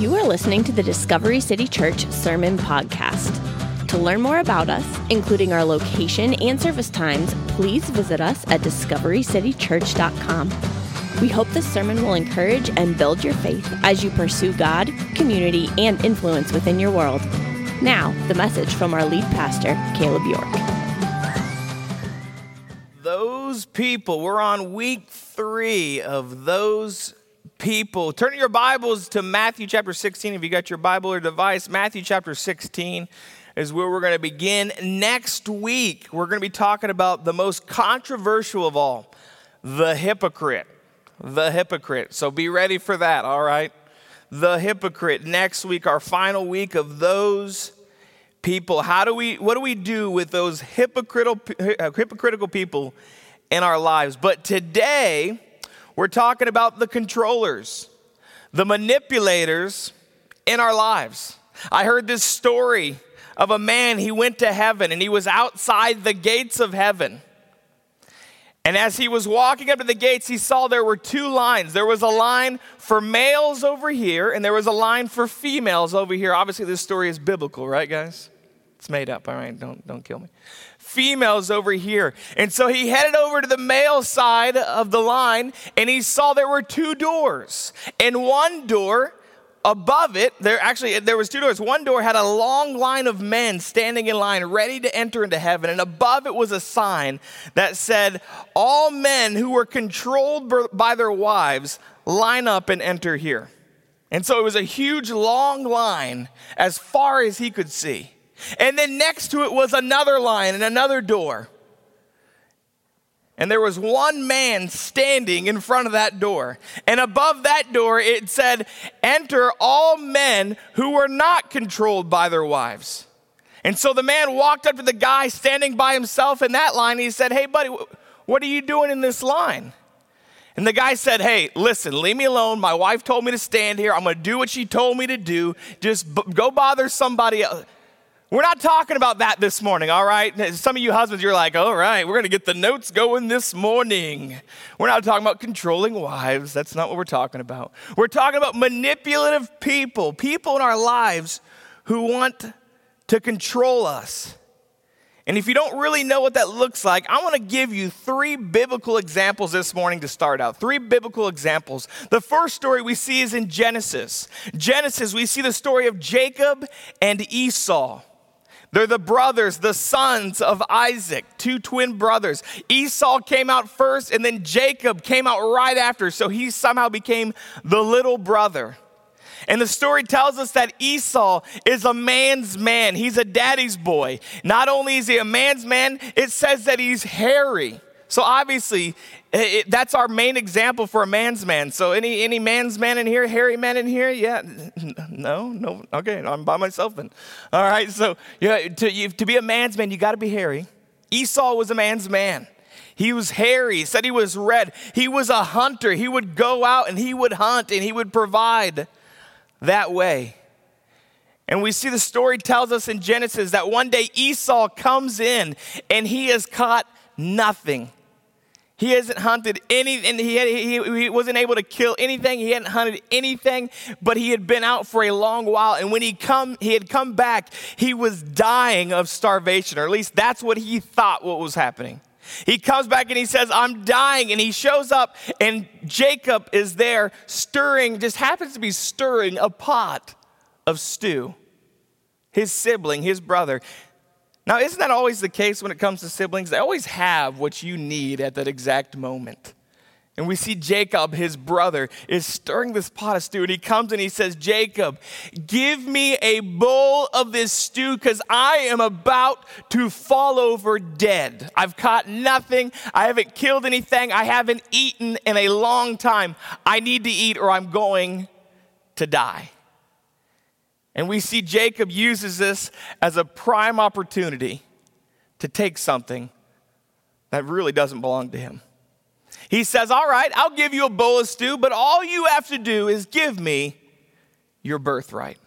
You are listening to the Discovery City Church Sermon Podcast. To learn more about us, including our location and service times, please visit us at discoverycitychurch.com. We hope this sermon will encourage and build your faith as you pursue God, community, and influence within your world. Now, the message from our lead pastor, Caleb York. Those people, we're on week three of those people. Turn your Bibles to Matthew chapter 16 if you got your Bible or device. Matthew chapter 16 is where we're going to begin. Next week, we're going to be talking about the most controversial of all the hypocrite. The hypocrite. So be ready for that, all right? The hypocrite. Next week, our final week of those people. How do we, what do we do with those hypocritical, hypocritical people in our lives? But today, we're talking about the controllers, the manipulators in our lives. I heard this story of a man, he went to heaven and he was outside the gates of heaven. And as he was walking up to the gates, he saw there were two lines. There was a line for males over here, and there was a line for females over here. Obviously, this story is biblical, right, guys? It's made up, all right? Don't, don't kill me females over here. And so he headed over to the male side of the line and he saw there were two doors. And one door above it, there actually there was two doors. One door had a long line of men standing in line ready to enter into heaven, and above it was a sign that said, "All men who were controlled by their wives line up and enter here." And so it was a huge long line as far as he could see. And then next to it was another line and another door. And there was one man standing in front of that door. And above that door, it said, Enter all men who were not controlled by their wives. And so the man walked up to the guy standing by himself in that line. He said, Hey, buddy, what are you doing in this line? And the guy said, Hey, listen, leave me alone. My wife told me to stand here. I'm going to do what she told me to do. Just b- go bother somebody else. We're not talking about that this morning, all right? Some of you husbands, you're like, all right, we're to get the notes going this morning. We're not talking about controlling wives. That's not what we're talking about. We're talking about manipulative people, people in our lives who want to control us. And if you don't really know what that looks like, I want to give you three biblical examples this morning to start out. Three biblical examples. The first story we see is in Genesis. Genesis, we see the story of Jacob and Esau. They're the brothers, the sons of Isaac, two twin brothers. Esau came out first, and then Jacob came out right after. So he somehow became the little brother. And the story tells us that Esau is a man's man. He's a daddy's boy. Not only is he a man's man, it says that he's hairy. So obviously, it, that's our main example for a man's man. So any any man's man in here, hairy man in here? Yeah, no, no. Okay, I'm by myself then. All right. So yeah, to you, to be a man's man, you got to be hairy. Esau was a man's man. He was hairy. Said he was red. He was a hunter. He would go out and he would hunt and he would provide that way. And we see the story tells us in Genesis that one day Esau comes in and he has caught nothing. He hasn't hunted any, and he, had, he, he wasn't able to kill anything. He hadn't hunted anything, but he had been out for a long while. And when he come, he had come back, he was dying of starvation, or at least that's what he thought what was happening. He comes back and he says, I'm dying. And he shows up, and Jacob is there stirring, just happens to be stirring a pot of stew. His sibling, his brother. Now, isn't that always the case when it comes to siblings? They always have what you need at that exact moment. And we see Jacob, his brother, is stirring this pot of stew. And he comes and he says, Jacob, give me a bowl of this stew because I am about to fall over dead. I've caught nothing. I haven't killed anything. I haven't eaten in a long time. I need to eat or I'm going to die. And we see Jacob uses this as a prime opportunity to take something that really doesn't belong to him. He says, All right, I'll give you a bowl of stew, but all you have to do is give me your birthright.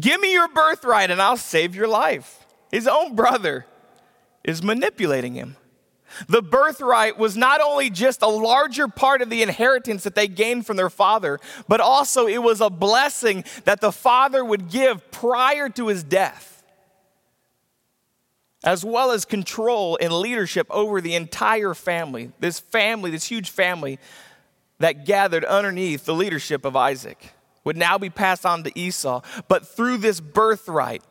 Give me your birthright and I'll save your life. His own brother is manipulating him. The birthright was not only just a larger part of the inheritance that they gained from their father, but also it was a blessing that the father would give prior to his death, as well as control and leadership over the entire family. This family, this huge family that gathered underneath the leadership of Isaac, would now be passed on to Esau. But through this birthright,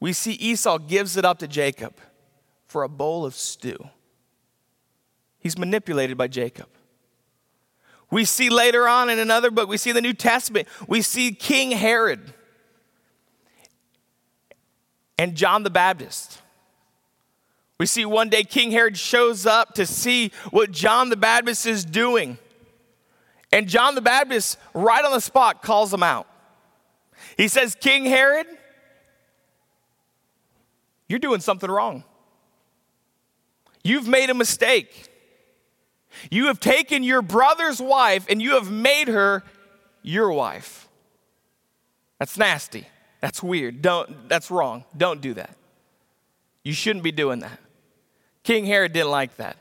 we see Esau gives it up to Jacob for a bowl of stew. He's manipulated by Jacob. We see later on in another book, we see the New Testament, we see King Herod and John the Baptist. We see one day King Herod shows up to see what John the Baptist is doing. And John the Baptist, right on the spot, calls him out. He says, King Herod, you're doing something wrong. You've made a mistake. You have taken your brother's wife and you have made her your wife. That's nasty. That's weird. Don't, that's wrong. Don't do that. You shouldn't be doing that. King Herod didn't like that.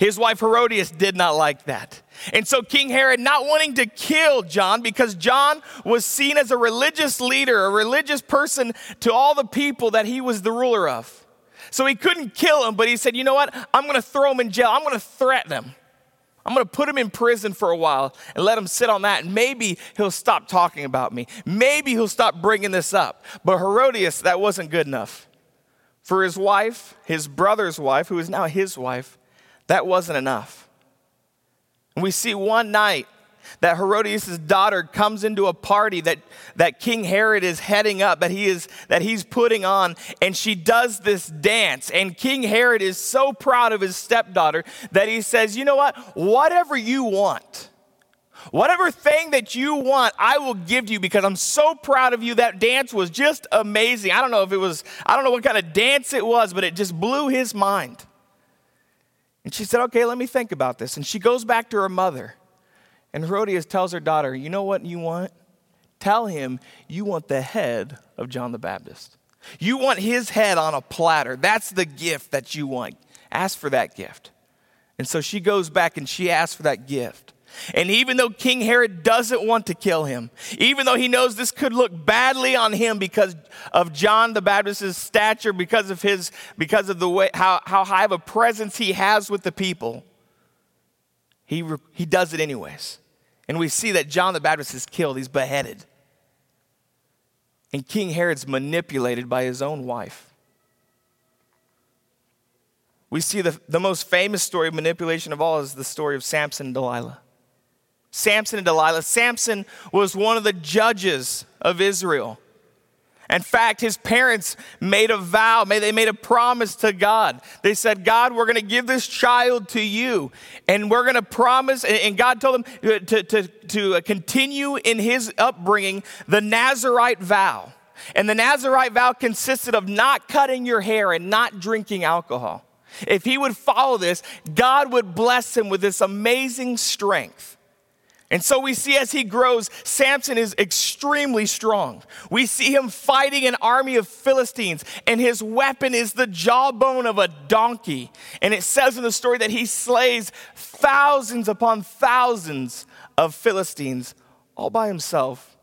His wife Herodias did not like that. And so King Herod, not wanting to kill John because John was seen as a religious leader, a religious person to all the people that he was the ruler of. So he couldn't kill him, but he said, You know what? I'm going to throw him in jail. I'm going to threaten him. I'm going to put him in prison for a while and let him sit on that. And maybe he'll stop talking about me. Maybe he'll stop bringing this up. But Herodias, that wasn't good enough. For his wife, his brother's wife, who is now his wife, that wasn't enough. And we see one night that Herodias' daughter comes into a party that, that King Herod is heading up, that, he is, that he's putting on, and she does this dance. And King Herod is so proud of his stepdaughter that he says, You know what? Whatever you want, whatever thing that you want, I will give to you because I'm so proud of you. That dance was just amazing. I don't know if it was, I don't know what kind of dance it was, but it just blew his mind. And she said, Okay, let me think about this. And she goes back to her mother. And Herodias tells her daughter, You know what you want? Tell him you want the head of John the Baptist. You want his head on a platter. That's the gift that you want. Ask for that gift. And so she goes back and she asks for that gift. And even though King Herod doesn't want to kill him, even though he knows this could look badly on him because of John the Baptist's stature, because of his, because of the way how, how high of a presence he has with the people, he, he does it anyways. And we see that John the Baptist is killed, he's beheaded. And King Herod's manipulated by his own wife. We see the, the most famous story of manipulation of all is the story of Samson and Delilah. Samson and Delilah. Samson was one of the judges of Israel. In fact, his parents made a vow, they made a promise to God. They said, God, we're going to give this child to you. And we're going to promise, and God told them uh, to, to, to uh, continue in his upbringing the Nazarite vow. And the Nazarite vow consisted of not cutting your hair and not drinking alcohol. If he would follow this, God would bless him with this amazing strength. And so we see as he grows, Samson is extremely strong. We see him fighting an army of Philistines, and his weapon is the jawbone of a donkey. And it says in the story that he slays thousands upon thousands of Philistines all by himself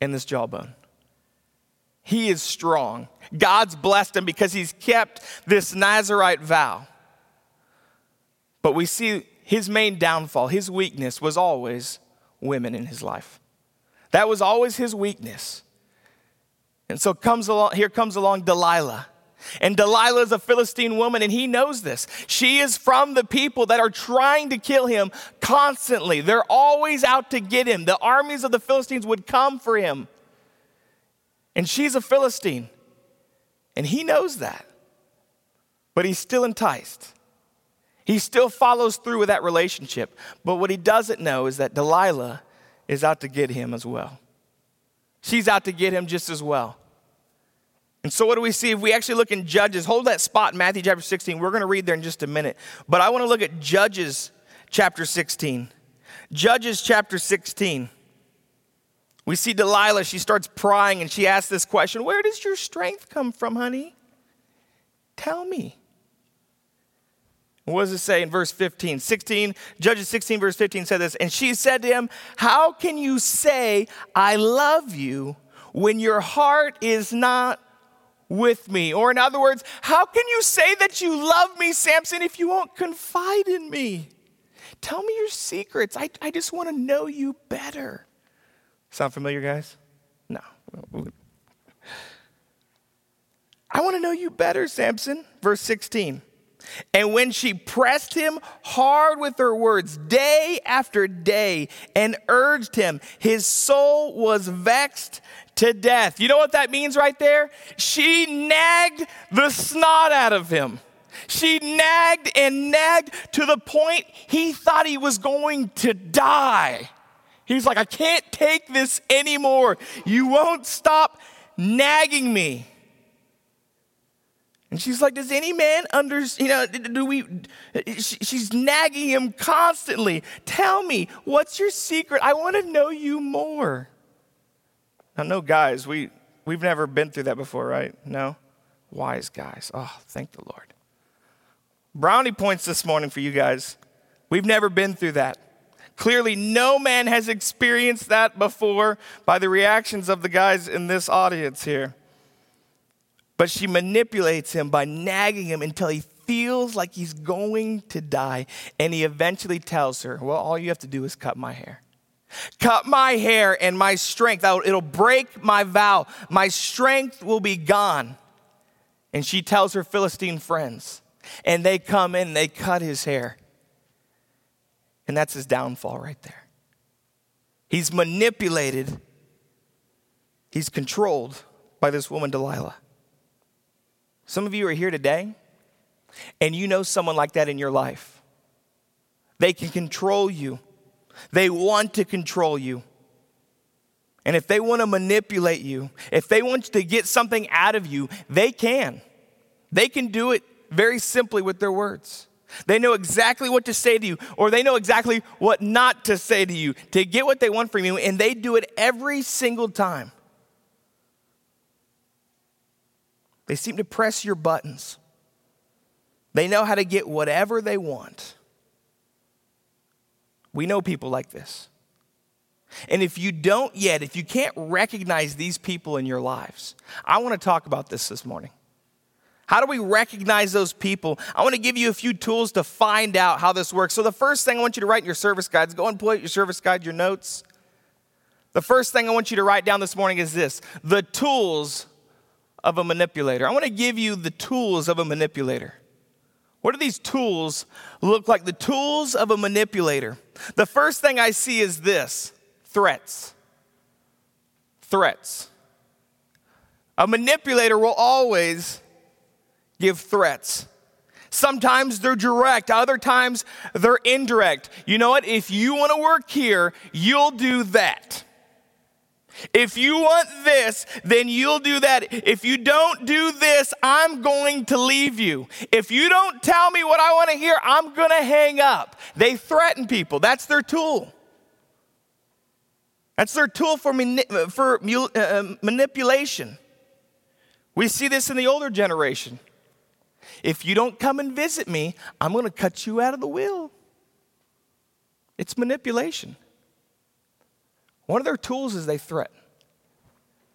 in this jawbone. He is strong. God's blessed him because he's kept this Nazarite vow. But we see his main downfall, his weakness was always women in his life. That was always his weakness. And so comes along, here comes along Delilah. And Delilah is a Philistine woman, and he knows this. She is from the people that are trying to kill him constantly. They're always out to get him. The armies of the Philistines would come for him. And she's a Philistine. And he knows that. But he's still enticed. He still follows through with that relationship. But what he doesn't know is that Delilah is out to get him as well. She's out to get him just as well. And so, what do we see? If we actually look in Judges, hold that spot in Matthew chapter 16. We're going to read there in just a minute. But I want to look at Judges chapter 16. Judges chapter 16. We see Delilah, she starts prying and she asks this question Where does your strength come from, honey? Tell me. What does it say in verse 15? 16, Judges 16, verse 15 said this, and she said to him, How can you say, I love you, when your heart is not with me? Or, in other words, how can you say that you love me, Samson, if you won't confide in me? Tell me your secrets. I, I just want to know you better. Sound familiar, guys? No. I want to know you better, Samson. Verse 16. And when she pressed him hard with her words day after day and urged him, his soul was vexed to death. You know what that means right there? She nagged the snot out of him. She nagged and nagged to the point he thought he was going to die. He's like, I can't take this anymore. You won't stop nagging me. And she's like, Does any man understand? You know, do we? She's nagging him constantly. Tell me, what's your secret? I want to know you more. Now, no, guys, we, we've never been through that before, right? No? Wise guys. Oh, thank the Lord. Brownie points this morning for you guys. We've never been through that. Clearly, no man has experienced that before by the reactions of the guys in this audience here. But she manipulates him by nagging him until he feels like he's going to die. And he eventually tells her, Well, all you have to do is cut my hair. Cut my hair and my strength. It'll break my vow. My strength will be gone. And she tells her Philistine friends, and they come in, they cut his hair. And that's his downfall right there. He's manipulated, he's controlled by this woman, Delilah. Some of you are here today and you know someone like that in your life. They can control you, they want to control you. And if they want to manipulate you, if they want to get something out of you, they can. They can do it very simply with their words. They know exactly what to say to you, or they know exactly what not to say to you to get what they want from you, and they do it every single time. They seem to press your buttons. They know how to get whatever they want. We know people like this. And if you don't yet, if you can't recognize these people in your lives, I want to talk about this this morning. How do we recognize those people? I want to give you a few tools to find out how this works. So, the first thing I want you to write in your service guides, go and pull out your service guide, your notes. The first thing I want you to write down this morning is this the tools of a manipulator. I want to give you the tools of a manipulator. What do these tools look like? The tools of a manipulator. The first thing I see is this threats. Threats. A manipulator will always give threats. Sometimes they're direct, other times they're indirect. You know what? If you want to work here, you'll do that. If you want this, then you'll do that. If you don't do this, I'm going to leave you. If you don't tell me what I want to hear, I'm going to hang up. They threaten people, that's their tool. That's their tool for, mani- for uh, um, manipulation. We see this in the older generation. If you don't come and visit me, I'm going to cut you out of the will. It's manipulation. One of their tools is they threaten.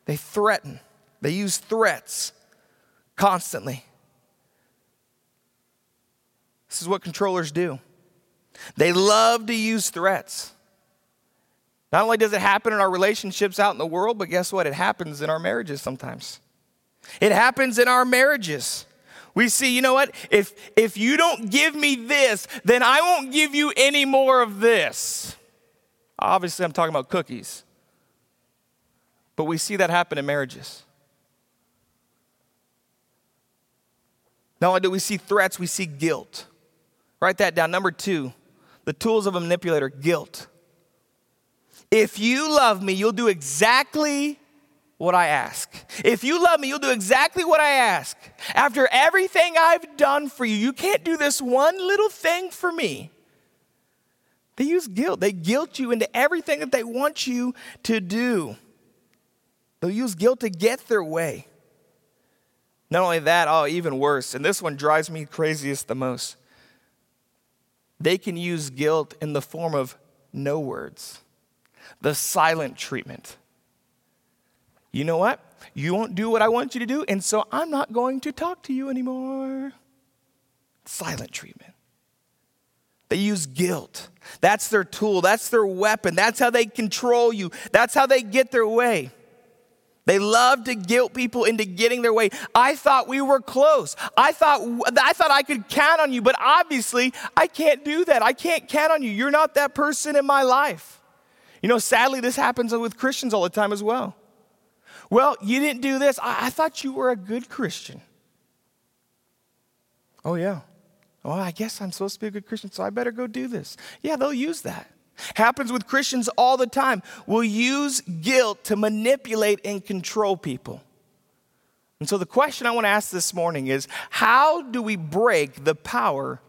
They threaten, they use threats constantly. This is what controllers do. They love to use threats. Not only does it happen in our relationships out in the world, but guess what? It happens in our marriages sometimes. It happens in our marriages. We see, you know what? If if you don't give me this, then I won't give you any more of this. Obviously, I'm talking about cookies. But we see that happen in marriages. Not only do we see threats, we see guilt. Write that down. Number two, the tools of a manipulator guilt. If you love me, you'll do exactly what I ask. If you love me, you'll do exactly what I ask. After everything I've done for you, you can't do this one little thing for me. They use guilt. They guilt you into everything that they want you to do. They'll use guilt to get their way. Not only that, oh, even worse, and this one drives me craziest the most. they can use guilt in the form of no words, the silent treatment. You know what? You won't do what I want you to do, and so I'm not going to talk to you anymore. Silent treatment. They use guilt. That's their tool, that's their weapon, that's how they control you, that's how they get their way. They love to guilt people into getting their way. I thought we were close. I thought I thought I could count on you, but obviously I can't do that. I can't count on you. You're not that person in my life. You know, sadly, this happens with Christians all the time as well. Well, you didn't do this. I, I thought you were a good Christian. Oh, yeah. Well, I guess I'm supposed to be a good Christian, so I better go do this. Yeah, they'll use that. Happens with Christians all the time. We'll use guilt to manipulate and control people. And so the question I want to ask this morning is how do we break the power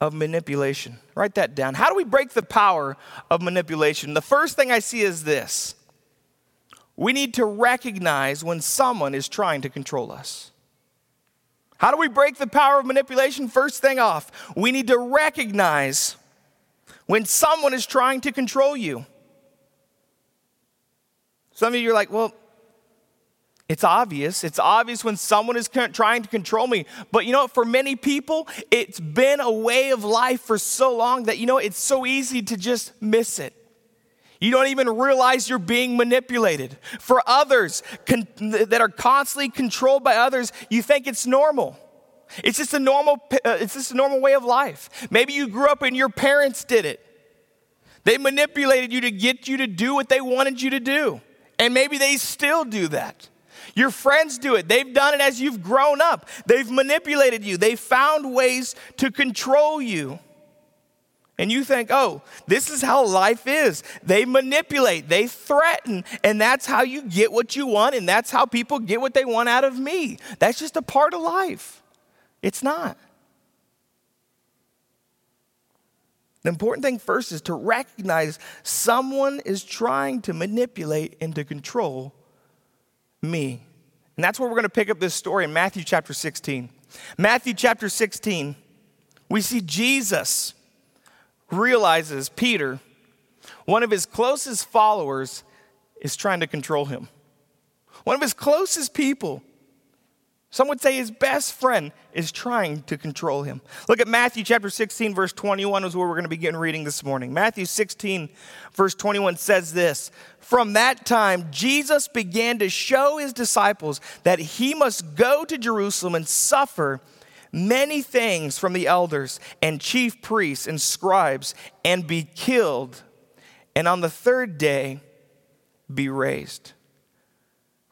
of manipulation? Write that down. How do we break the power of manipulation? The first thing I see is this we need to recognize when someone is trying to control us. How do we break the power of manipulation? First thing off, we need to recognize when someone is trying to control you. Some of you are like, well, it's obvious. It's obvious when someone is trying to control me. But you know what? For many people, it's been a way of life for so long that, you know, it's so easy to just miss it. You don't even realize you're being manipulated. For others con- that are constantly controlled by others, you think it's normal. It's just a normal, uh, it's just a normal way of life. Maybe you grew up and your parents did it. They manipulated you to get you to do what they wanted you to do. And maybe they still do that. Your friends do it. They've done it as you've grown up. They've manipulated you. They've found ways to control you. And you think, oh, this is how life is. They manipulate, they threaten, and that's how you get what you want, and that's how people get what they want out of me. That's just a part of life. It's not. The important thing first is to recognize someone is trying to manipulate and to control me. And that's where we're going to pick up this story in Matthew chapter 16. Matthew chapter 16, we see Jesus realizes Peter, one of his closest followers, is trying to control him. One of his closest people some would say his best friend is trying to control him. Look at Matthew chapter 16, verse 21 is where we're going to begin reading this morning. Matthew 16, verse 21 says this From that time, Jesus began to show his disciples that he must go to Jerusalem and suffer many things from the elders and chief priests and scribes and be killed, and on the third day be raised.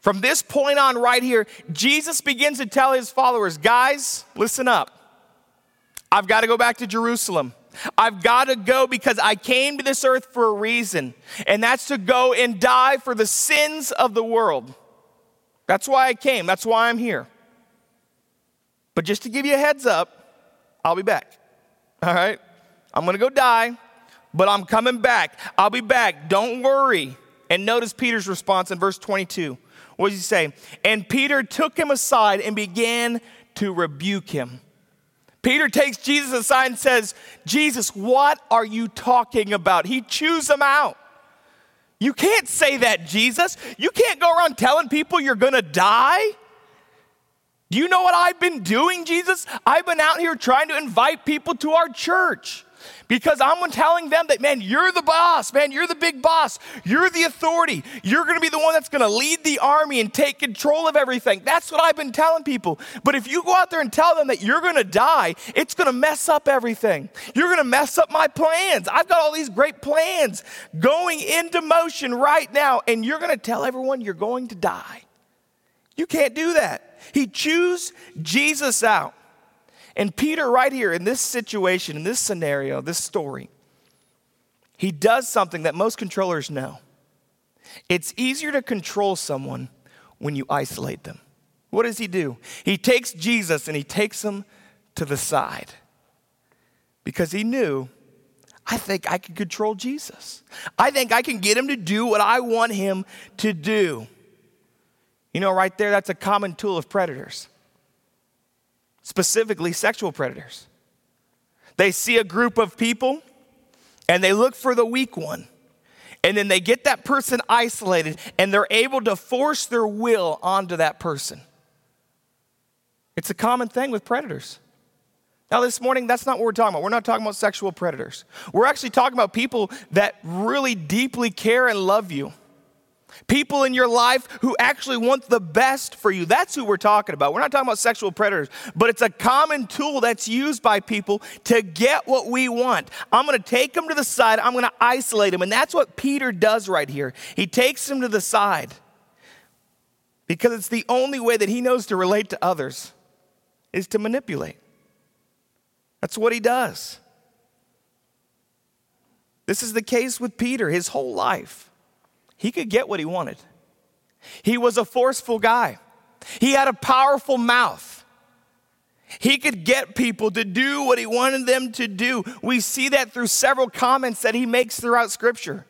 From this point on, right here, Jesus begins to tell his followers, guys, listen up. I've got to go back to Jerusalem. I've got to go because I came to this earth for a reason, and that's to go and die for the sins of the world. That's why I came, that's why I'm here. But just to give you a heads up, I'll be back. All right? I'm going to go die, but I'm coming back. I'll be back. Don't worry. And notice Peter's response in verse 22. What does he say? And Peter took him aside and began to rebuke him. Peter takes Jesus aside and says, Jesus, what are you talking about? He chews him out. You can't say that, Jesus. You can't go around telling people you're gonna die. Do you know what I've been doing, Jesus? I've been out here trying to invite people to our church because I'm telling them that, man, you're the boss, man, you're the big boss, you're the authority, you're gonna be the one that's gonna lead the army and take control of everything. That's what I've been telling people. But if you go out there and tell them that you're gonna die, it's gonna mess up everything. You're gonna mess up my plans. I've got all these great plans going into motion right now, and you're gonna tell everyone you're going to die. You can't do that. He chews Jesus out. And Peter, right here in this situation, in this scenario, this story, he does something that most controllers know. It's easier to control someone when you isolate them. What does he do? He takes Jesus and he takes him to the side because he knew, I think I can control Jesus. I think I can get him to do what I want him to do. You know, right there, that's a common tool of predators specifically sexual predators. They see a group of people and they look for the weak one. And then they get that person isolated and they're able to force their will onto that person. It's a common thing with predators. Now, this morning, that's not what we're talking about. We're not talking about sexual predators. We're actually talking about people that really deeply care and love you. People in your life who actually want the best for you. That's who we're talking about. We're not talking about sexual predators, but it's a common tool that's used by people to get what we want. I'm going to take them to the side, I'm going to isolate them. And that's what Peter does right here. He takes them to the side because it's the only way that he knows to relate to others is to manipulate. That's what he does. This is the case with Peter his whole life. He could get what he wanted. He was a forceful guy, he had a powerful mouth. He could get people to do what he wanted them to do. We see that through several comments that he makes throughout Scripture.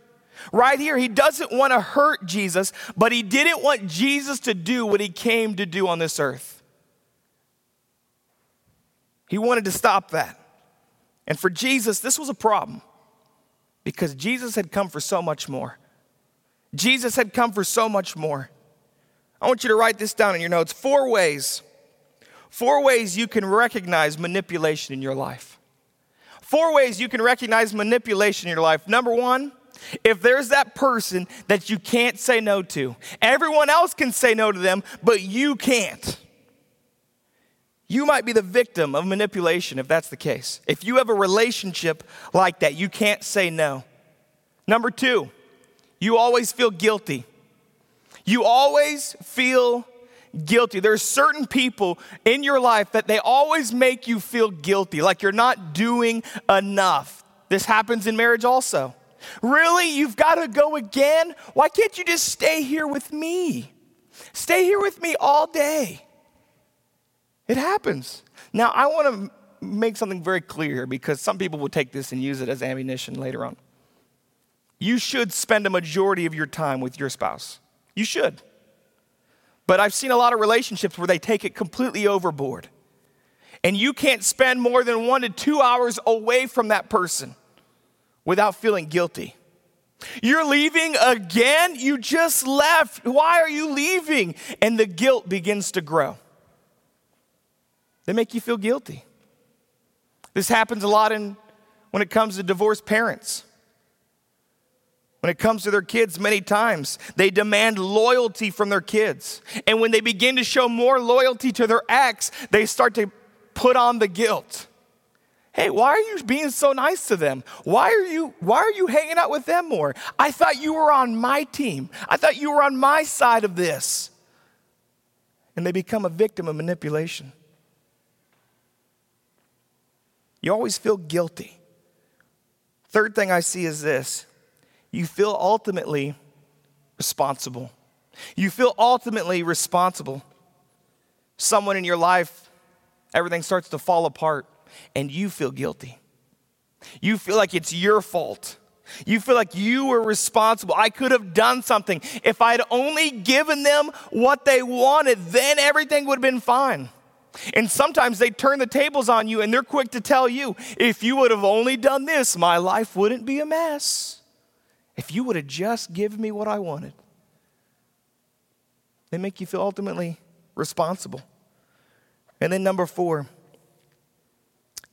Right here, he doesn't want to hurt Jesus, but he didn't want Jesus to do what he came to do on this earth. He wanted to stop that. And for Jesus, this was a problem because Jesus had come for so much more. Jesus had come for so much more. I want you to write this down in your notes. Four ways. Four ways you can recognize manipulation in your life. Four ways you can recognize manipulation in your life. Number one, if there's that person that you can't say no to, everyone else can say no to them, but you can't. You might be the victim of manipulation if that's the case. If you have a relationship like that, you can't say no. Number two, you always feel guilty. You always feel guilty. There's certain people in your life that they always make you feel guilty, like you're not doing enough. This happens in marriage also. Really? You've got to go again? Why can't you just stay here with me? Stay here with me all day. It happens. Now, I want to make something very clear here because some people will take this and use it as ammunition later on. You should spend a majority of your time with your spouse. You should. But I've seen a lot of relationships where they take it completely overboard. And you can't spend more than one to two hours away from that person without feeling guilty. You're leaving again? You just left. Why are you leaving? And the guilt begins to grow. They make you feel guilty. This happens a lot in, when it comes to divorced parents. When it comes to their kids, many times they demand loyalty from their kids. And when they begin to show more loyalty to their ex, they start to put on the guilt. Hey, why are you being so nice to them? Why are you why are you hanging out with them more? I thought you were on my team. I thought you were on my side of this. And they become a victim of manipulation. You always feel guilty. Third thing I see is this you feel ultimately responsible. You feel ultimately responsible. Someone in your life, everything starts to fall apart, and you feel guilty. You feel like it's your fault. You feel like you were responsible. I could have done something. If I'd only given them what they wanted, then everything would have been fine. And sometimes they turn the tables on you and they're quick to tell you, if you would have only done this, my life wouldn't be a mess. If you would have just given me what I wanted. They make you feel ultimately responsible. And then, number four,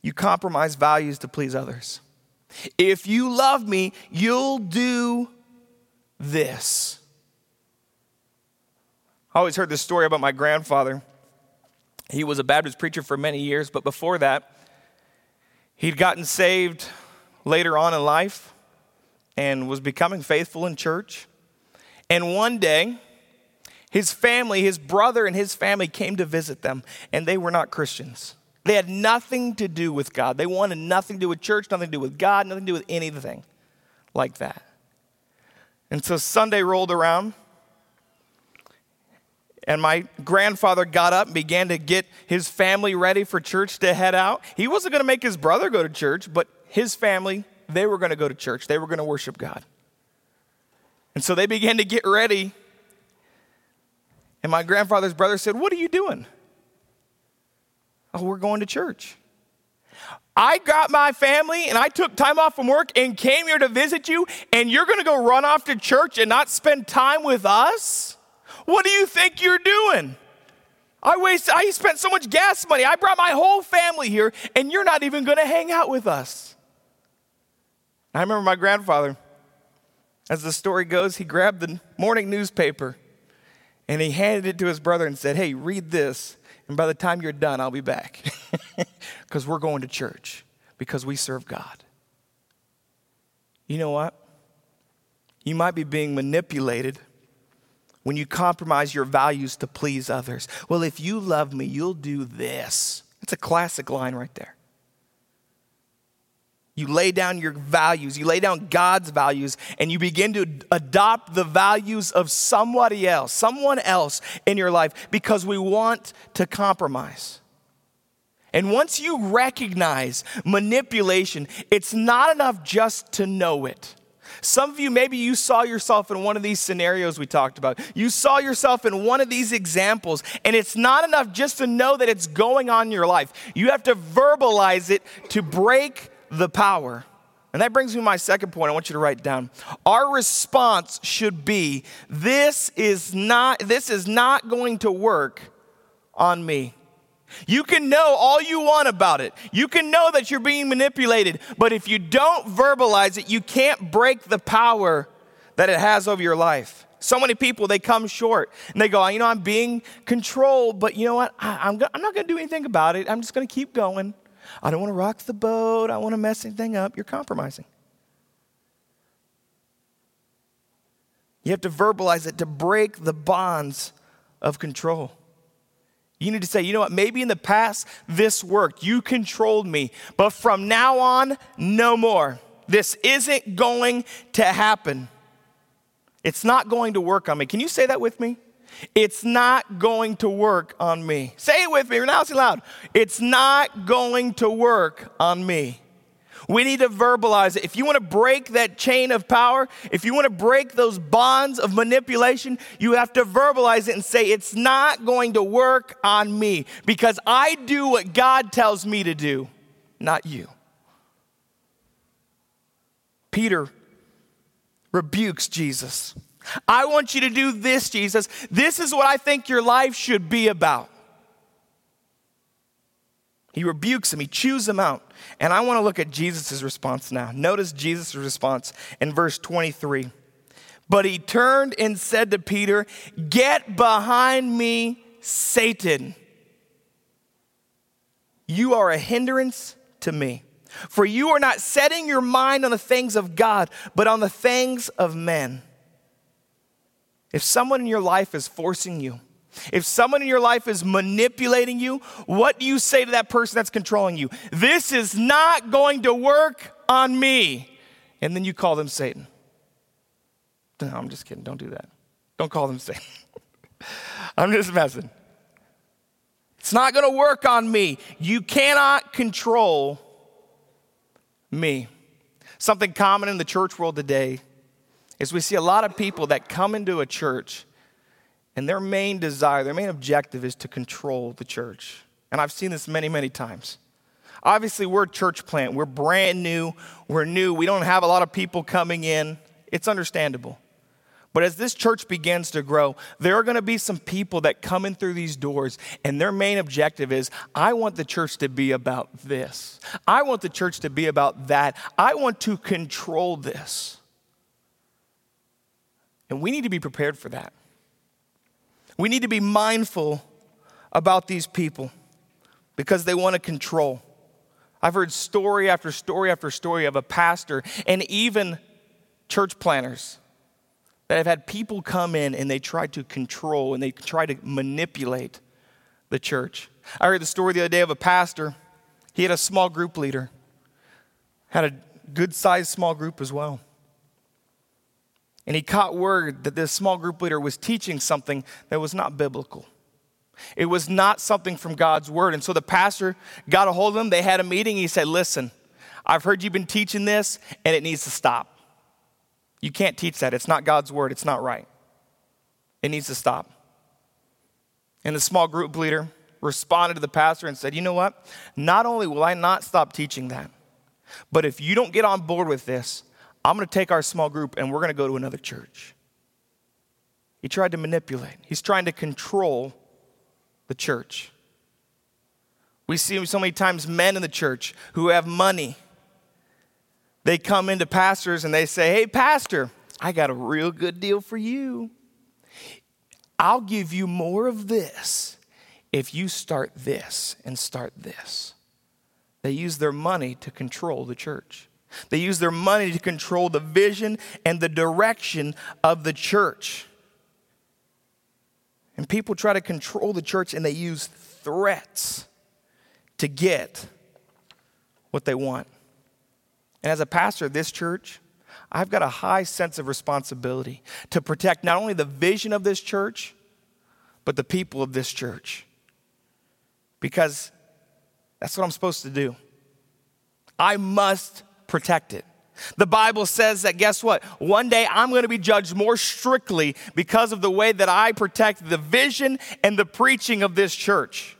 you compromise values to please others. If you love me, you'll do this. I always heard this story about my grandfather. He was a Baptist preacher for many years, but before that, he'd gotten saved later on in life and was becoming faithful in church. And one day, his family, his brother and his family came to visit them, and they were not Christians. They had nothing to do with God. They wanted nothing to do with church, nothing to do with God, nothing to do with anything like that. And so Sunday rolled around, and my grandfather got up and began to get his family ready for church to head out. He wasn't going to make his brother go to church, but his family, they were going to go to church. They were going to worship God. And so they began to get ready. And my grandfather's brother said, What are you doing? Oh, we're going to church. I got my family and I took time off from work and came here to visit you, and you're gonna go run off to church and not spend time with us? What do you think you're doing? I wasted, I spent so much gas money. I brought my whole family here, and you're not even gonna hang out with us. I remember my grandfather, as the story goes, he grabbed the morning newspaper and he handed it to his brother and said, Hey, read this, and by the time you're done, I'll be back. Because we're going to church, because we serve God. You know what? You might be being manipulated when you compromise your values to please others. Well, if you love me, you'll do this. It's a classic line right there. You lay down your values, you lay down God's values, and you begin to adopt the values of somebody else, someone else in your life, because we want to compromise. And once you recognize manipulation, it's not enough just to know it. Some of you, maybe you saw yourself in one of these scenarios we talked about. You saw yourself in one of these examples, and it's not enough just to know that it's going on in your life. You have to verbalize it to break the power. And that brings me to my second point I want you to write down. Our response should be this is not this is not going to work on me. You can know all you want about it. You can know that you're being manipulated, but if you don't verbalize it, you can't break the power that it has over your life. So many people, they come short and they go, you know, I'm being controlled, but you know what? I, am I'm not going to do anything about it. I'm just going to keep going. I don't want to rock the boat. I want to mess anything up. You're compromising. You have to verbalize it to break the bonds of control. You need to say, you know what, maybe in the past this worked. You controlled me. But from now on, no more. This isn't going to happen. It's not going to work on me. Can you say that with me? It's not going to work on me. Say it with me, now say loud. It's not going to work on me. We need to verbalize it. If you want to break that chain of power, if you want to break those bonds of manipulation, you have to verbalize it and say, It's not going to work on me because I do what God tells me to do, not you. Peter rebukes Jesus. I want you to do this, Jesus. This is what I think your life should be about. He rebukes him, he chews him out. And I want to look at Jesus' response now. Notice Jesus' response in verse 23. But he turned and said to Peter, Get behind me, Satan. You are a hindrance to me. For you are not setting your mind on the things of God, but on the things of men. If someone in your life is forcing you, if someone in your life is manipulating you, what do you say to that person that's controlling you? This is not going to work on me. And then you call them Satan. No, I'm just kidding. Don't do that. Don't call them Satan. I'm just messing. It's not going to work on me. You cannot control me. Something common in the church world today is we see a lot of people that come into a church and their main desire, their main objective is to control the church. And I've seen this many, many times. Obviously, we're a church plant. We're brand new. We're new. We don't have a lot of people coming in. It's understandable. But as this church begins to grow, there are going to be some people that come in through these doors, and their main objective is I want the church to be about this. I want the church to be about that. I want to control this. And we need to be prepared for that. We need to be mindful about these people because they want to control. I've heard story after story after story of a pastor and even church planners that have had people come in and they try to control and they try to manipulate the church. I heard the story the other day of a pastor. He had a small group leader, had a good sized small group as well. And he caught word that this small group leader was teaching something that was not biblical. It was not something from God's word. And so the pastor got a hold of him. They had a meeting. He said, Listen, I've heard you've been teaching this, and it needs to stop. You can't teach that. It's not God's word. It's not right. It needs to stop. And the small group leader responded to the pastor and said, You know what? Not only will I not stop teaching that, but if you don't get on board with this, I'm going to take our small group and we're going to go to another church. He tried to manipulate, he's trying to control the church. We see so many times men in the church who have money. They come into pastors and they say, Hey, pastor, I got a real good deal for you. I'll give you more of this if you start this and start this. They use their money to control the church. They use their money to control the vision and the direction of the church. And people try to control the church and they use threats to get what they want. And as a pastor of this church, I've got a high sense of responsibility to protect not only the vision of this church, but the people of this church. Because that's what I'm supposed to do. I must protect it. The Bible says that, guess what? One day I'm going to be judged more strictly because of the way that I protect the vision and the preaching of this church.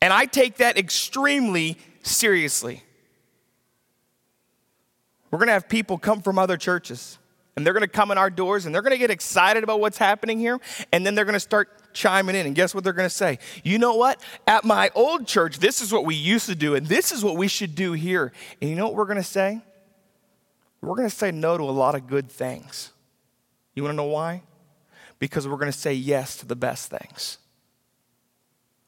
And I take that extremely seriously. We're going to have people come from other churches, and they're going to come in our doors, and they're going to get excited about what's happening here, and then they're going to start chiming in. And guess what they're going to say? You know what? At my old church, this is what we used to do, and this is what we should do here. And you know what we're going to say? We're going to say no to a lot of good things. You want to know why? Because we're going to say yes to the best things.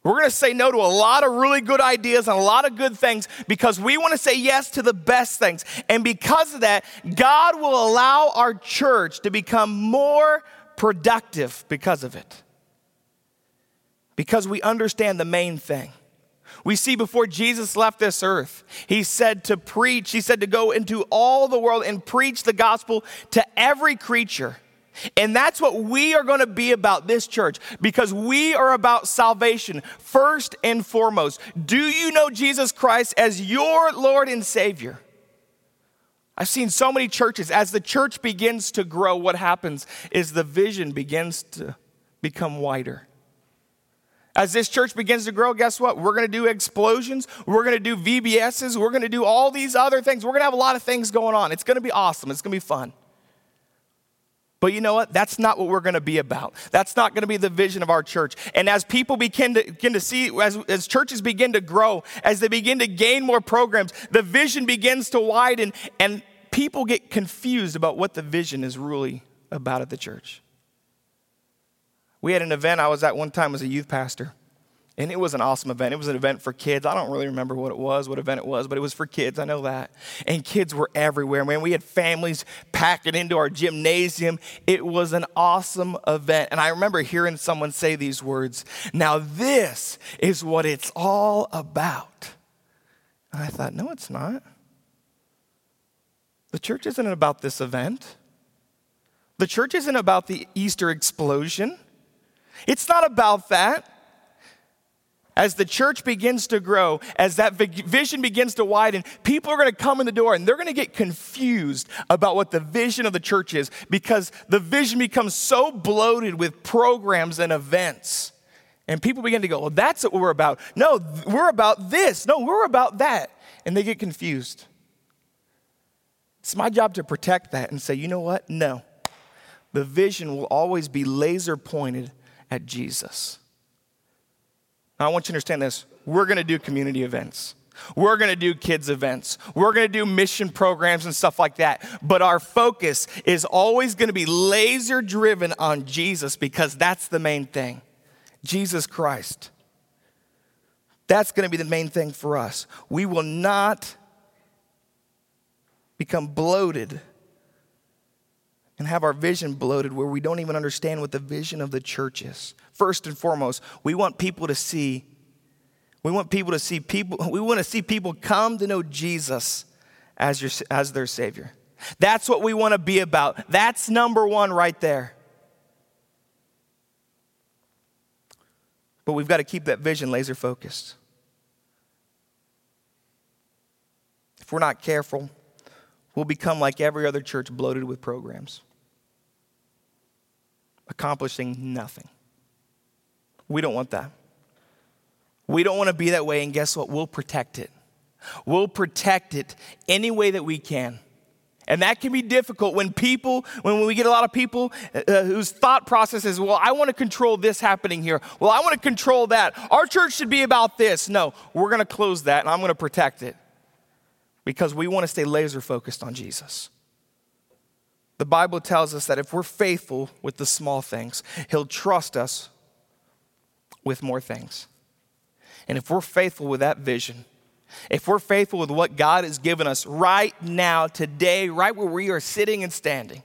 We're going to say no to a lot of really good ideas and a lot of good things because we want to say yes to the best things. And because of that, God will allow our church to become more productive because of it. Because we understand the main thing. We see before Jesus left this earth, he said to preach, he said to go into all the world and preach the gospel to every creature. And that's what we are going to be about this church because we are about salvation first and foremost. Do you know Jesus Christ as your Lord and Savior? I've seen so many churches, as the church begins to grow, what happens is the vision begins to become wider. As this church begins to grow, guess what? We're going to do explosions. We're going to do VBSs. We're going to do all these other things. We're going to have a lot of things going on. It's going to be awesome. It's going to be fun. But you know what? That's not what we're going to be about. That's not going to be the vision of our church. And as people begin to, begin to see, as, as churches begin to grow, as they begin to gain more programs, the vision begins to widen, and people get confused about what the vision is really about at the church. We had an event I was at one time as a youth pastor. And it was an awesome event. It was an event for kids. I don't really remember what it was, what event it was, but it was for kids. I know that. And kids were everywhere, man. We had families packing into our gymnasium. It was an awesome event. And I remember hearing someone say these words Now, this is what it's all about. And I thought, no, it's not. The church isn't about this event. The church isn't about the Easter explosion. It's not about that as the church begins to grow, as that vision begins to widen, people are going to come in the door and they're going to get confused about what the vision of the church is because the vision becomes so bloated with programs and events. And people begin to go, well, that's what we're about. No, we're about this. No, we're about that. And they get confused. It's my job to protect that and say, you know what? No. The vision will always be laser pointed at Jesus. Now, I want you to understand this. We're going to do community events. We're going to do kids' events. We're going to do mission programs and stuff like that. But our focus is always going to be laser driven on Jesus because that's the main thing Jesus Christ. That's going to be the main thing for us. We will not become bloated and have our vision bloated where we don't even understand what the vision of the church is. First and foremost, we want people to see we want people to see people we want to see people come to know Jesus as your as their savior. That's what we want to be about. That's number 1 right there. But we've got to keep that vision laser focused. If we're not careful, we'll become like every other church bloated with programs, accomplishing nothing. We don't want that. We don't want to be that way, and guess what? We'll protect it. We'll protect it any way that we can. And that can be difficult when people, when we get a lot of people uh, whose thought process is, well, I want to control this happening here. Well, I want to control that. Our church should be about this. No, we're going to close that and I'm going to protect it because we want to stay laser focused on Jesus. The Bible tells us that if we're faithful with the small things, He'll trust us with more things. And if we're faithful with that vision, if we're faithful with what God has given us right now, today, right where we are sitting and standing,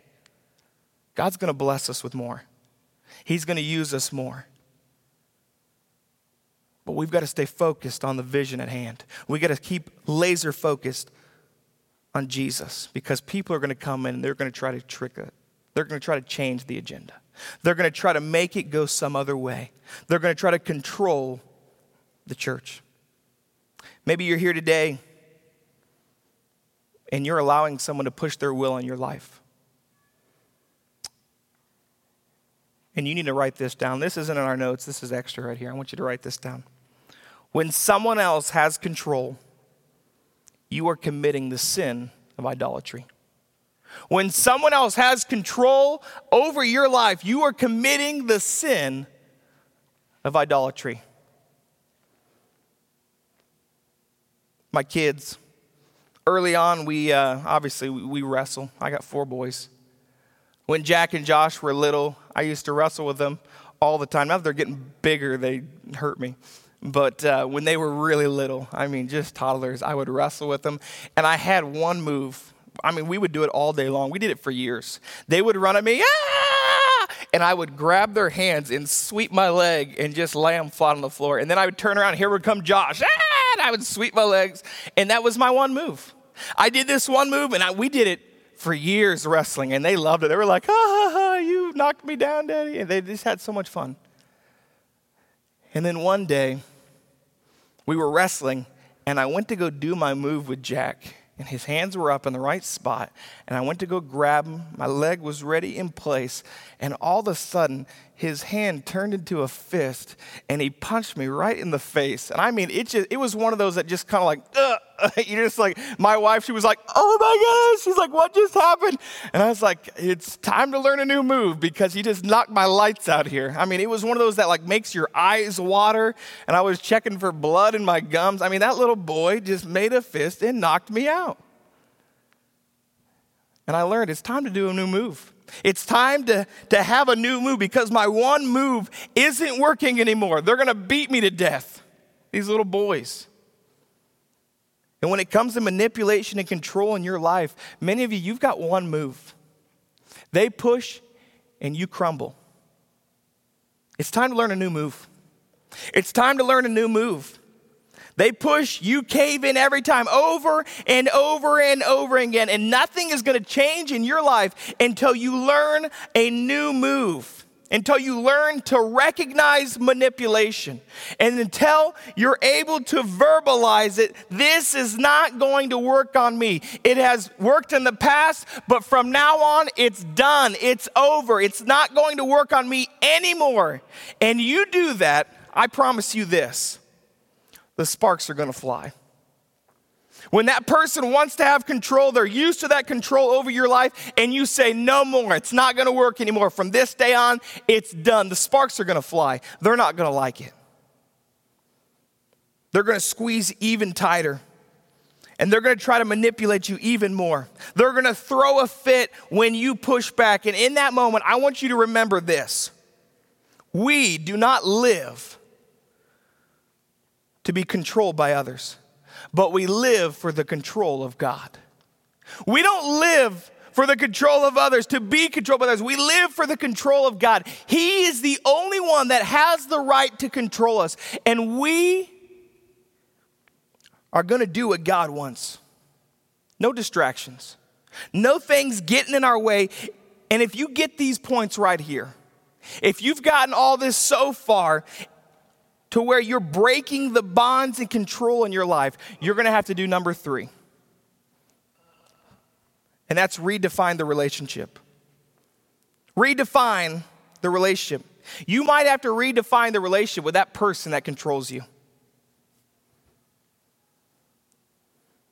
God's going to bless us with more. He's going to use us more. But we've got to stay focused on the vision at hand. We've got to keep laser focused on Jesus because people are going to come in and they're going to try to trick it. They're going to try to change the agenda. They're going to try to make it go some other way. They're going to try to control the church. Maybe you're here today and you're allowing someone to push their will in your life. And you need to write this down. This isn't in our notes, this is extra right here. I want you to write this down. When someone else has control, you are committing the sin of idolatry. When someone else has control over your life, you are committing the sin of idolatry. my kids. Early on, we uh, obviously we, wrestle. I got four boys. When Jack and Josh were little, I used to wrestle with them all the time. Now they're getting bigger, they hurt me. But uh, when they were really little, I mean, just toddlers, I would wrestle with them. And I had one move. I mean, we would do it all day long. We did it for years. They would run at me, ah! and I would grab their hands and sweep my leg and just lay them flat on the floor. And then I would turn around, here would come Josh, ah! and I would sweep my legs. And that was my one move. I did this one move, and I, we did it for years wrestling, and they loved it. They were like, ha ha ha, you knocked me down, Daddy. And they just had so much fun. And then one day, we were wrestling, and I went to go do my move with Jack, and his hands were up in the right spot. And I went to go grab him. My leg was ready in place, and all of a sudden, his hand turned into a fist and he punched me right in the face. And I mean, it just, it was one of those that just kind of like, you just like, my wife, she was like, oh my gosh. She's like, what just happened? And I was like, it's time to learn a new move because he just knocked my lights out here. I mean, it was one of those that like makes your eyes water. And I was checking for blood in my gums. I mean, that little boy just made a fist and knocked me out. And I learned it's time to do a new move. It's time to, to have a new move because my one move isn't working anymore. They're going to beat me to death, these little boys. And when it comes to manipulation and control in your life, many of you, you've got one move. They push and you crumble. It's time to learn a new move. It's time to learn a new move. They push, you cave in every time, over and over and over again. And nothing is going to change in your life until you learn a new move, until you learn to recognize manipulation, and until you're able to verbalize it. This is not going to work on me. It has worked in the past, but from now on, it's done. It's over. It's not going to work on me anymore. And you do that, I promise you this the sparks are going to fly. When that person wants to have control, they're used to that control over your life, and you say, No more, it's not gonna work anymore. From this day on, it's done. The sparks are gonna fly. They're not gonna like it. They're gonna squeeze even tighter, and they're gonna try to manipulate you even more. They're gonna throw a fit when you push back. And in that moment, I want you to remember this we do not live to be controlled by others, but we live for the control of God. We don't live for the control of others, to be controlled by others. We live for the control of God. He is the only one that has the right to control us. And we are going to do what God wants. No distractions, no things getting in our way. And if you get these points right here, if you've gotten all this so far to where you're breaking the bonds and control in your life, you're going to have to do number three. And that's redefine the relationship. Redefine the relationship. You might have to redefine the relationship with that person that controls you.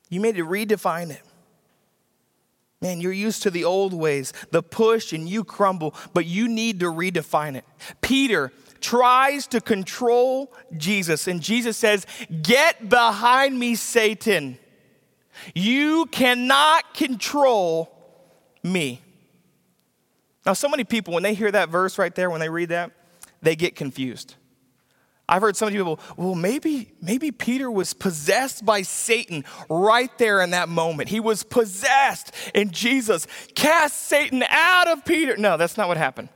You need to redefine it. Man, you're used to the old ways, the push, and you crumble, but you need to redefine it. Peter, tries to control Jesus, and Jesus says, Get behind me, Satan. You cannot control me. Now, so many people, when they hear that verse right there, when they read that, they get confused. I've heard some people, well, maybe, maybe Peter was possessed by Satan right there in that moment. He was possessed, and Jesus cast Satan out of Peter. No, that's not what happened.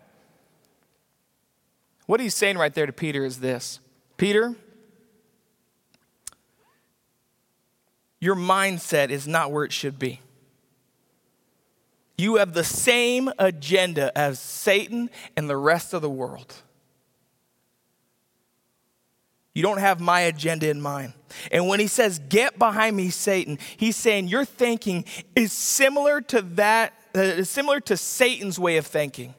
What he's saying right there to Peter is this Peter, your mindset is not where it should be. You have the same agenda as Satan and the rest of the world. You don't have my agenda in mind. And when he says, Get behind me, Satan, he's saying your thinking is similar to that, uh, similar to Satan's way of thinking.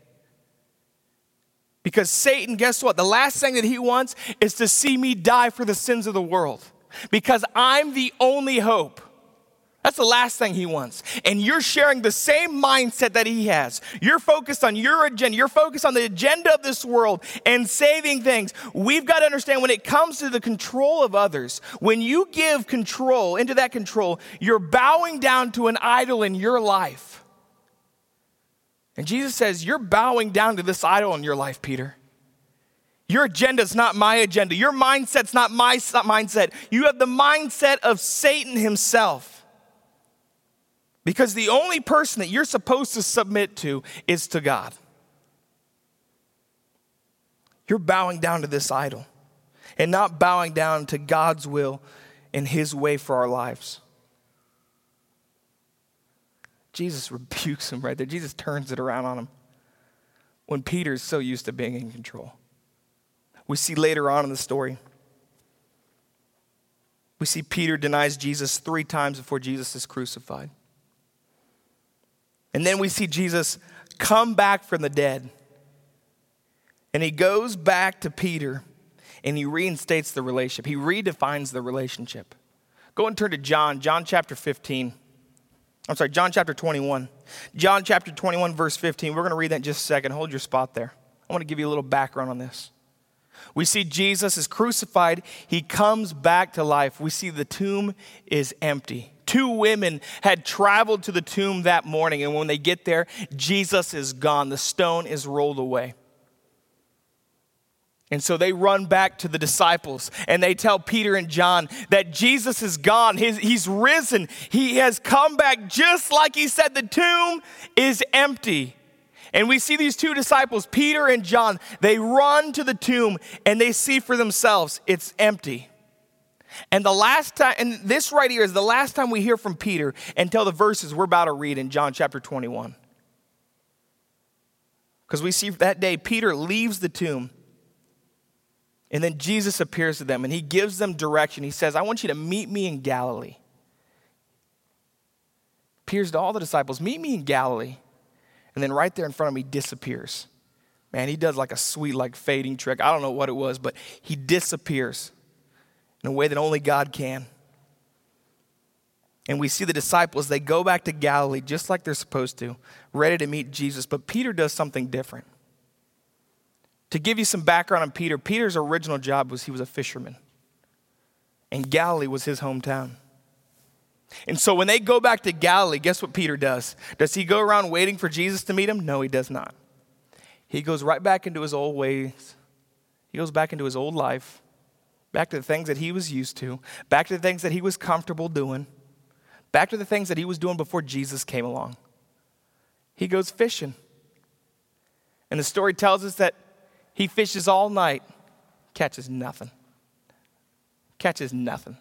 Because Satan, guess what? The last thing that he wants is to see me die for the sins of the world. Because I'm the only hope. That's the last thing he wants. And you're sharing the same mindset that he has. You're focused on your agenda. You're focused on the agenda of this world and saving things. We've got to understand when it comes to the control of others, when you give control into that control, you're bowing down to an idol in your life. And Jesus says, You're bowing down to this idol in your life, Peter. Your agenda is not my agenda. Your mindset's not my mindset. You have the mindset of Satan himself. Because the only person that you're supposed to submit to is to God. You're bowing down to this idol and not bowing down to God's will and His way for our lives. Jesus rebukes him right there. Jesus turns it around on him when Peter is so used to being in control. We see later on in the story, we see Peter denies Jesus three times before Jesus is crucified. And then we see Jesus come back from the dead. And he goes back to Peter and he reinstates the relationship. He redefines the relationship. Go and turn to John, John chapter 15. I'm sorry, John chapter 21. John chapter 21, verse 15. We're going to read that in just a second. Hold your spot there. I want to give you a little background on this. We see Jesus is crucified, he comes back to life. We see the tomb is empty. Two women had traveled to the tomb that morning, and when they get there, Jesus is gone. The stone is rolled away. And so they run back to the disciples and they tell Peter and John that Jesus is gone. He's, he's risen. He has come back just like he said. The tomb is empty. And we see these two disciples, Peter and John, they run to the tomb and they see for themselves it's empty. And the last time, and this right here is the last time we hear from Peter until the verses we're about to read in John chapter 21. Because we see that day, Peter leaves the tomb. And then Jesus appears to them and he gives them direction. He says, I want you to meet me in Galilee. Appears to all the disciples, meet me in Galilee and then right there in front of me disappears. Man, he does like a sweet, like fading trick. I don't know what it was, but he disappears in a way that only God can. And we see the disciples, they go back to Galilee just like they're supposed to, ready to meet Jesus. But Peter does something different. To give you some background on Peter, Peter's original job was he was a fisherman, and Galilee was his hometown. And so when they go back to Galilee, guess what Peter does? Does he go around waiting for Jesus to meet him? No, he does not. He goes right back into his old ways. He goes back into his old life, back to the things that he was used to, back to the things that he was comfortable doing, back to the things that he was doing before Jesus came along. He goes fishing. And the story tells us that he fishes all night, catches nothing. Catches nothing.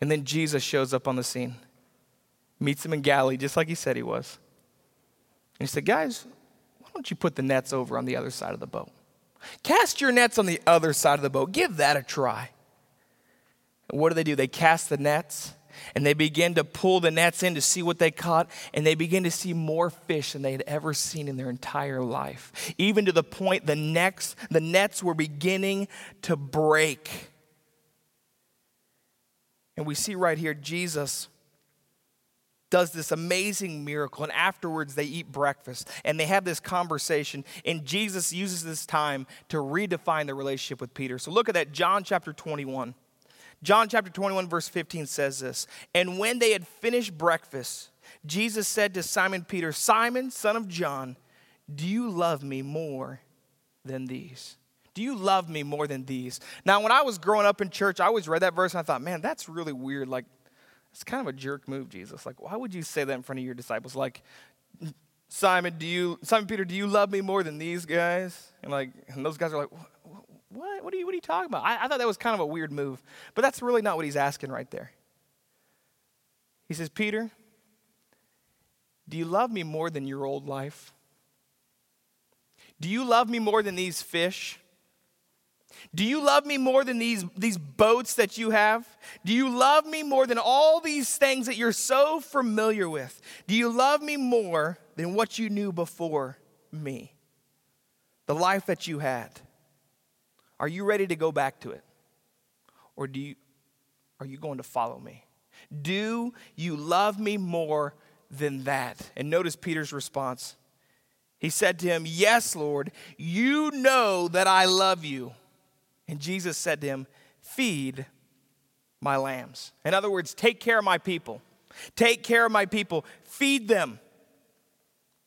And then Jesus shows up on the scene, meets him in Galilee, just like he said he was. And he said, Guys, why don't you put the nets over on the other side of the boat? Cast your nets on the other side of the boat. Give that a try. And what do they do? They cast the nets and they begin to pull the nets in to see what they caught, and they begin to see more fish than they had ever seen in their entire life. Even to the point the nets, the nets were beginning to break. And we see right here Jesus does this amazing miracle, and afterwards they eat breakfast and they have this conversation. And Jesus uses this time to redefine the relationship with Peter. So look at that, John chapter 21. John chapter 21, verse 15 says this And when they had finished breakfast, Jesus said to Simon Peter, Simon, son of John, do you love me more than these? Do you love me more than these? Now, when I was growing up in church, I always read that verse and I thought, man, that's really weird. Like, it's kind of a jerk move, Jesus. Like, why would you say that in front of your disciples? Like, Simon, do you, Simon Peter, do you love me more than these guys? And like, and those guys are like, what? What What are you, what are you talking about? I, I thought that was kind of a weird move, but that's really not what he's asking right there. He says, Peter, do you love me more than your old life? Do you love me more than these fish? Do you love me more than these, these boats that you have? Do you love me more than all these things that you're so familiar with? Do you love me more than what you knew before me? The life that you had. Are you ready to go back to it? Or do you, are you going to follow me? Do you love me more than that? And notice Peter's response. He said to him, Yes, Lord, you know that I love you. And Jesus said to him, Feed my lambs. In other words, take care of my people. Take care of my people. Feed them.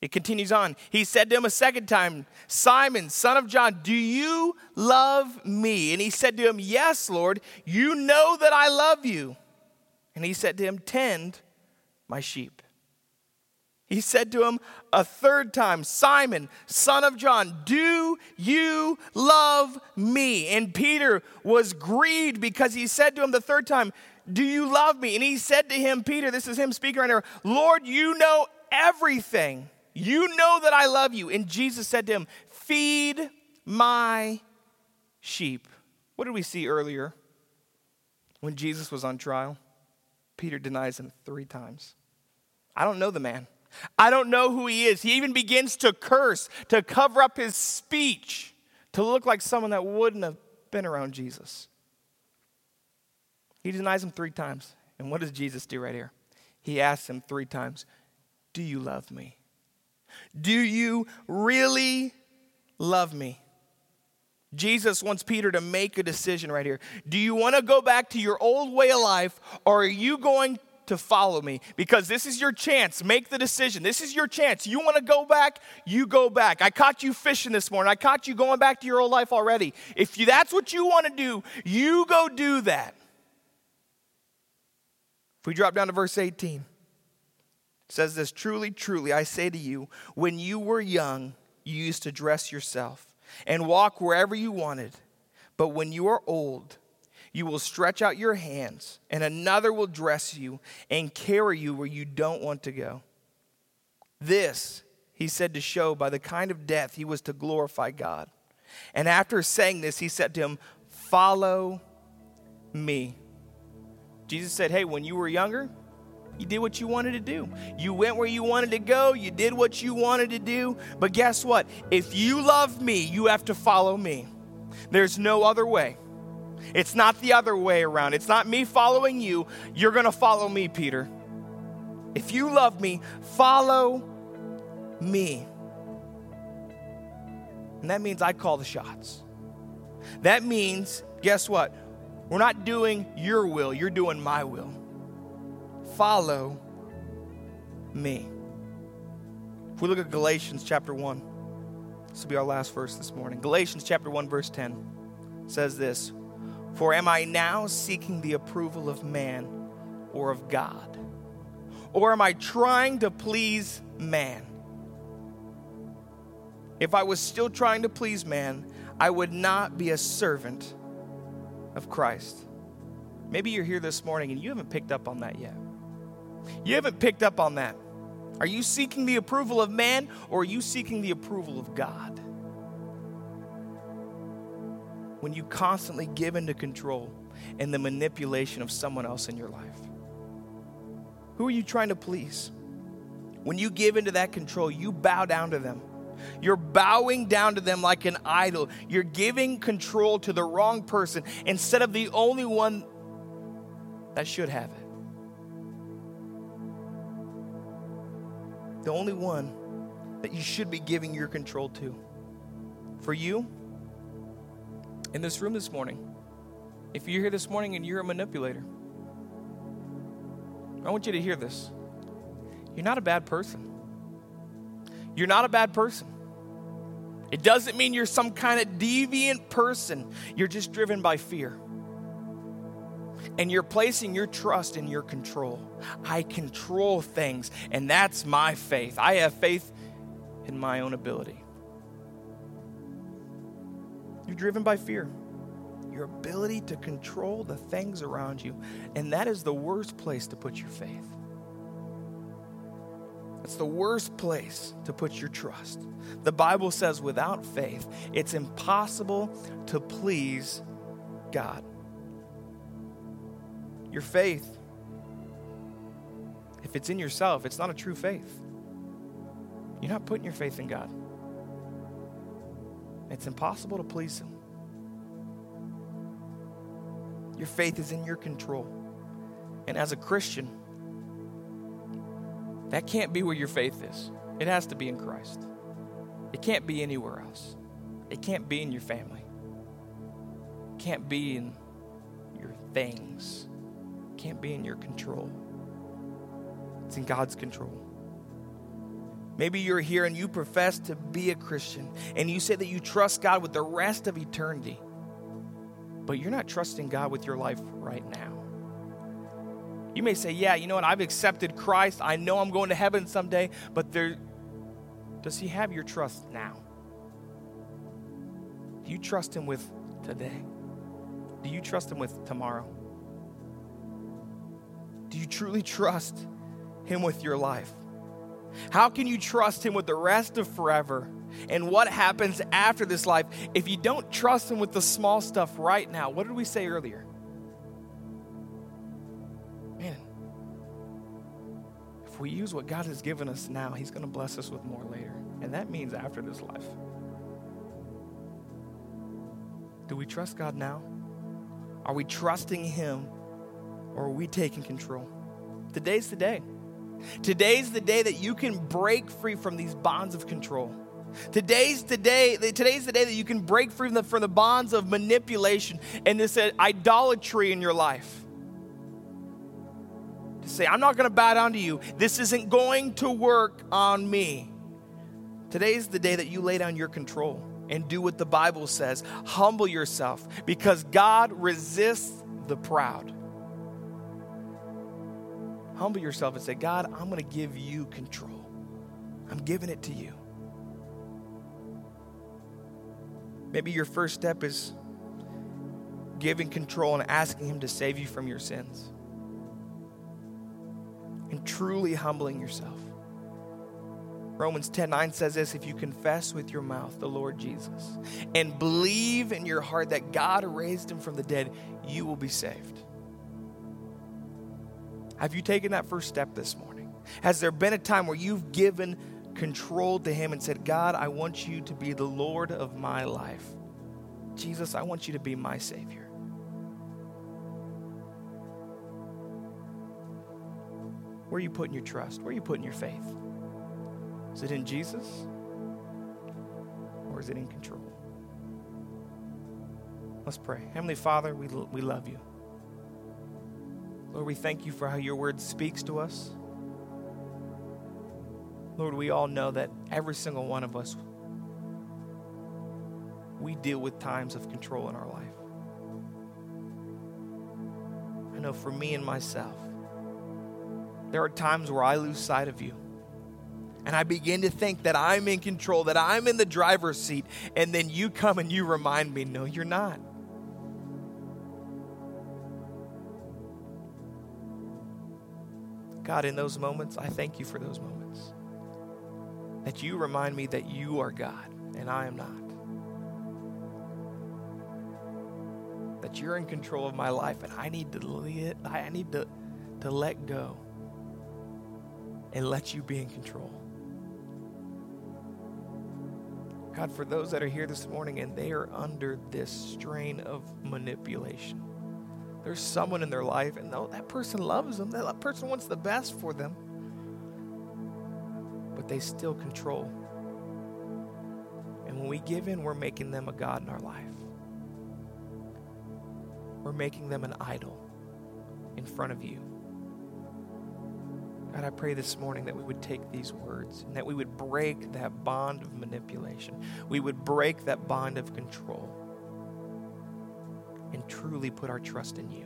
It continues on. He said to him a second time, Simon, son of John, do you love me? And he said to him, Yes, Lord, you know that I love you. And he said to him, Tend my sheep. He said to him a third time, Simon, son of John, do you love me? And Peter was grieved because he said to him the third time, Do you love me? And he said to him, Peter, this is him speaking right here, Lord, you know everything. You know that I love you. And Jesus said to him, Feed my sheep. What did we see earlier when Jesus was on trial? Peter denies him three times. I don't know the man. I don't know who he is. He even begins to curse, to cover up his speech, to look like someone that wouldn't have been around Jesus. He denies him three times. And what does Jesus do right here? He asks him three times, Do you love me? Do you really love me? Jesus wants Peter to make a decision right here. Do you want to go back to your old way of life, or are you going to follow me because this is your chance. Make the decision. This is your chance. You want to go back, you go back. I caught you fishing this morning. I caught you going back to your old life already. If you, that's what you want to do, you go do that. If we drop down to verse 18, it says this Truly, truly, I say to you, when you were young, you used to dress yourself and walk wherever you wanted. But when you are old, you will stretch out your hands, and another will dress you and carry you where you don't want to go. This, he said to show by the kind of death he was to glorify God. And after saying this, he said to him, Follow me. Jesus said, Hey, when you were younger, you did what you wanted to do. You went where you wanted to go. You did what you wanted to do. But guess what? If you love me, you have to follow me. There's no other way. It's not the other way around. It's not me following you. You're going to follow me, Peter. If you love me, follow me. And that means I call the shots. That means, guess what? We're not doing your will, you're doing my will. Follow me. If we look at Galatians chapter 1, this will be our last verse this morning. Galatians chapter 1, verse 10 says this for am I now seeking the approval of man or of God? Or am I trying to please man? If I was still trying to please man, I would not be a servant of Christ. Maybe you're here this morning and you haven't picked up on that yet. You haven't picked up on that. Are you seeking the approval of man or are you seeking the approval of God? when you constantly give into control and the manipulation of someone else in your life? Who are you trying to please? When you give into that control, you bow down to them. You're bowing down to them like an idol. You're giving control to the wrong person instead of the only one that should have it. The only one that you should be giving your control to. For you, in this room this morning, if you're here this morning and you're a manipulator, I want you to hear this. You're not a bad person. You're not a bad person. It doesn't mean you're some kind of deviant person. You're just driven by fear. And you're placing your trust in your control. I control things, and that's my faith. I have faith in my own ability. You're driven by fear, your ability to control the things around you. And that is the worst place to put your faith. It's the worst place to put your trust. The Bible says without faith, it's impossible to please God. Your faith, if it's in yourself, it's not a true faith. You're not putting your faith in God. It's impossible to please Him. Your faith is in your control. And as a Christian, that can't be where your faith is. It has to be in Christ. It can't be anywhere else. It can't be in your family. It can't be in your things. Can't be in your control. It's in God's control. Maybe you're here and you profess to be a Christian and you say that you trust God with the rest of eternity, but you're not trusting God with your life right now. You may say, Yeah, you know what? I've accepted Christ. I know I'm going to heaven someday, but there, does He have your trust now? Do you trust Him with today? Do you trust Him with tomorrow? Do you truly trust Him with your life? How can you trust Him with the rest of forever? And what happens after this life if you don't trust Him with the small stuff right now? What did we say earlier? Man, if we use what God has given us now, He's going to bless us with more later. And that means after this life. Do we trust God now? Are we trusting Him or are we taking control? Today's the day. Today's the day that you can break free from these bonds of control. Today's the day, today's the day that you can break free from the, from the bonds of manipulation and this idolatry in your life to say, I'm not going to bow down to you. This isn't going to work on me. Today's the day that you lay down your control and do what the Bible says. Humble yourself because God resists the proud. Humble yourself and say, God, I'm going to give you control. I'm giving it to you. Maybe your first step is giving control and asking Him to save you from your sins and truly humbling yourself. Romans 10 9 says this if you confess with your mouth the Lord Jesus and believe in your heart that God raised him from the dead, you will be saved. Have you taken that first step this morning? Has there been a time where you've given control to him and said, God, I want you to be the Lord of my life? Jesus, I want you to be my Savior. Where are you putting your trust? Where are you putting your faith? Is it in Jesus? Or is it in control? Let's pray. Heavenly Father, we, we love you. Lord, we thank you for how your word speaks to us. Lord, we all know that every single one of us, we deal with times of control in our life. I know for me and myself, there are times where I lose sight of you. And I begin to think that I'm in control, that I'm in the driver's seat. And then you come and you remind me, no, you're not. God, in those moments, I thank you for those moments. That you remind me that you are God and I am not. That you're in control of my life and I need to let, I need to, to let go and let you be in control. God, for those that are here this morning and they are under this strain of manipulation, there's someone in their life, and though that person loves them, that person wants the best for them, but they still control. And when we give in, we're making them a God in our life. We're making them an idol in front of you. God, I pray this morning that we would take these words and that we would break that bond of manipulation. We would break that bond of control and truly put our trust in you.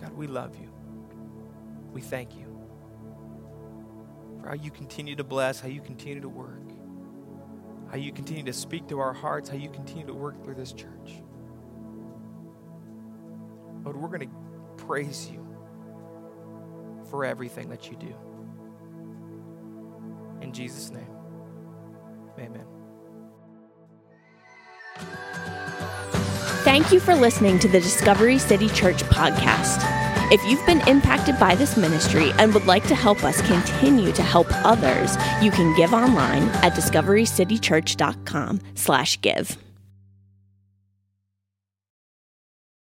God, we love you. We thank you for how you continue to bless, how you continue to work, how you continue to speak to our hearts, how you continue to work through this church. Lord, we're going to praise you for everything that you do. In Jesus' name, amen. Thank you for listening to the Discovery City Church podcast. If you've been impacted by this ministry and would like to help us continue to help others, you can give online at discoverycitychurch.com/give.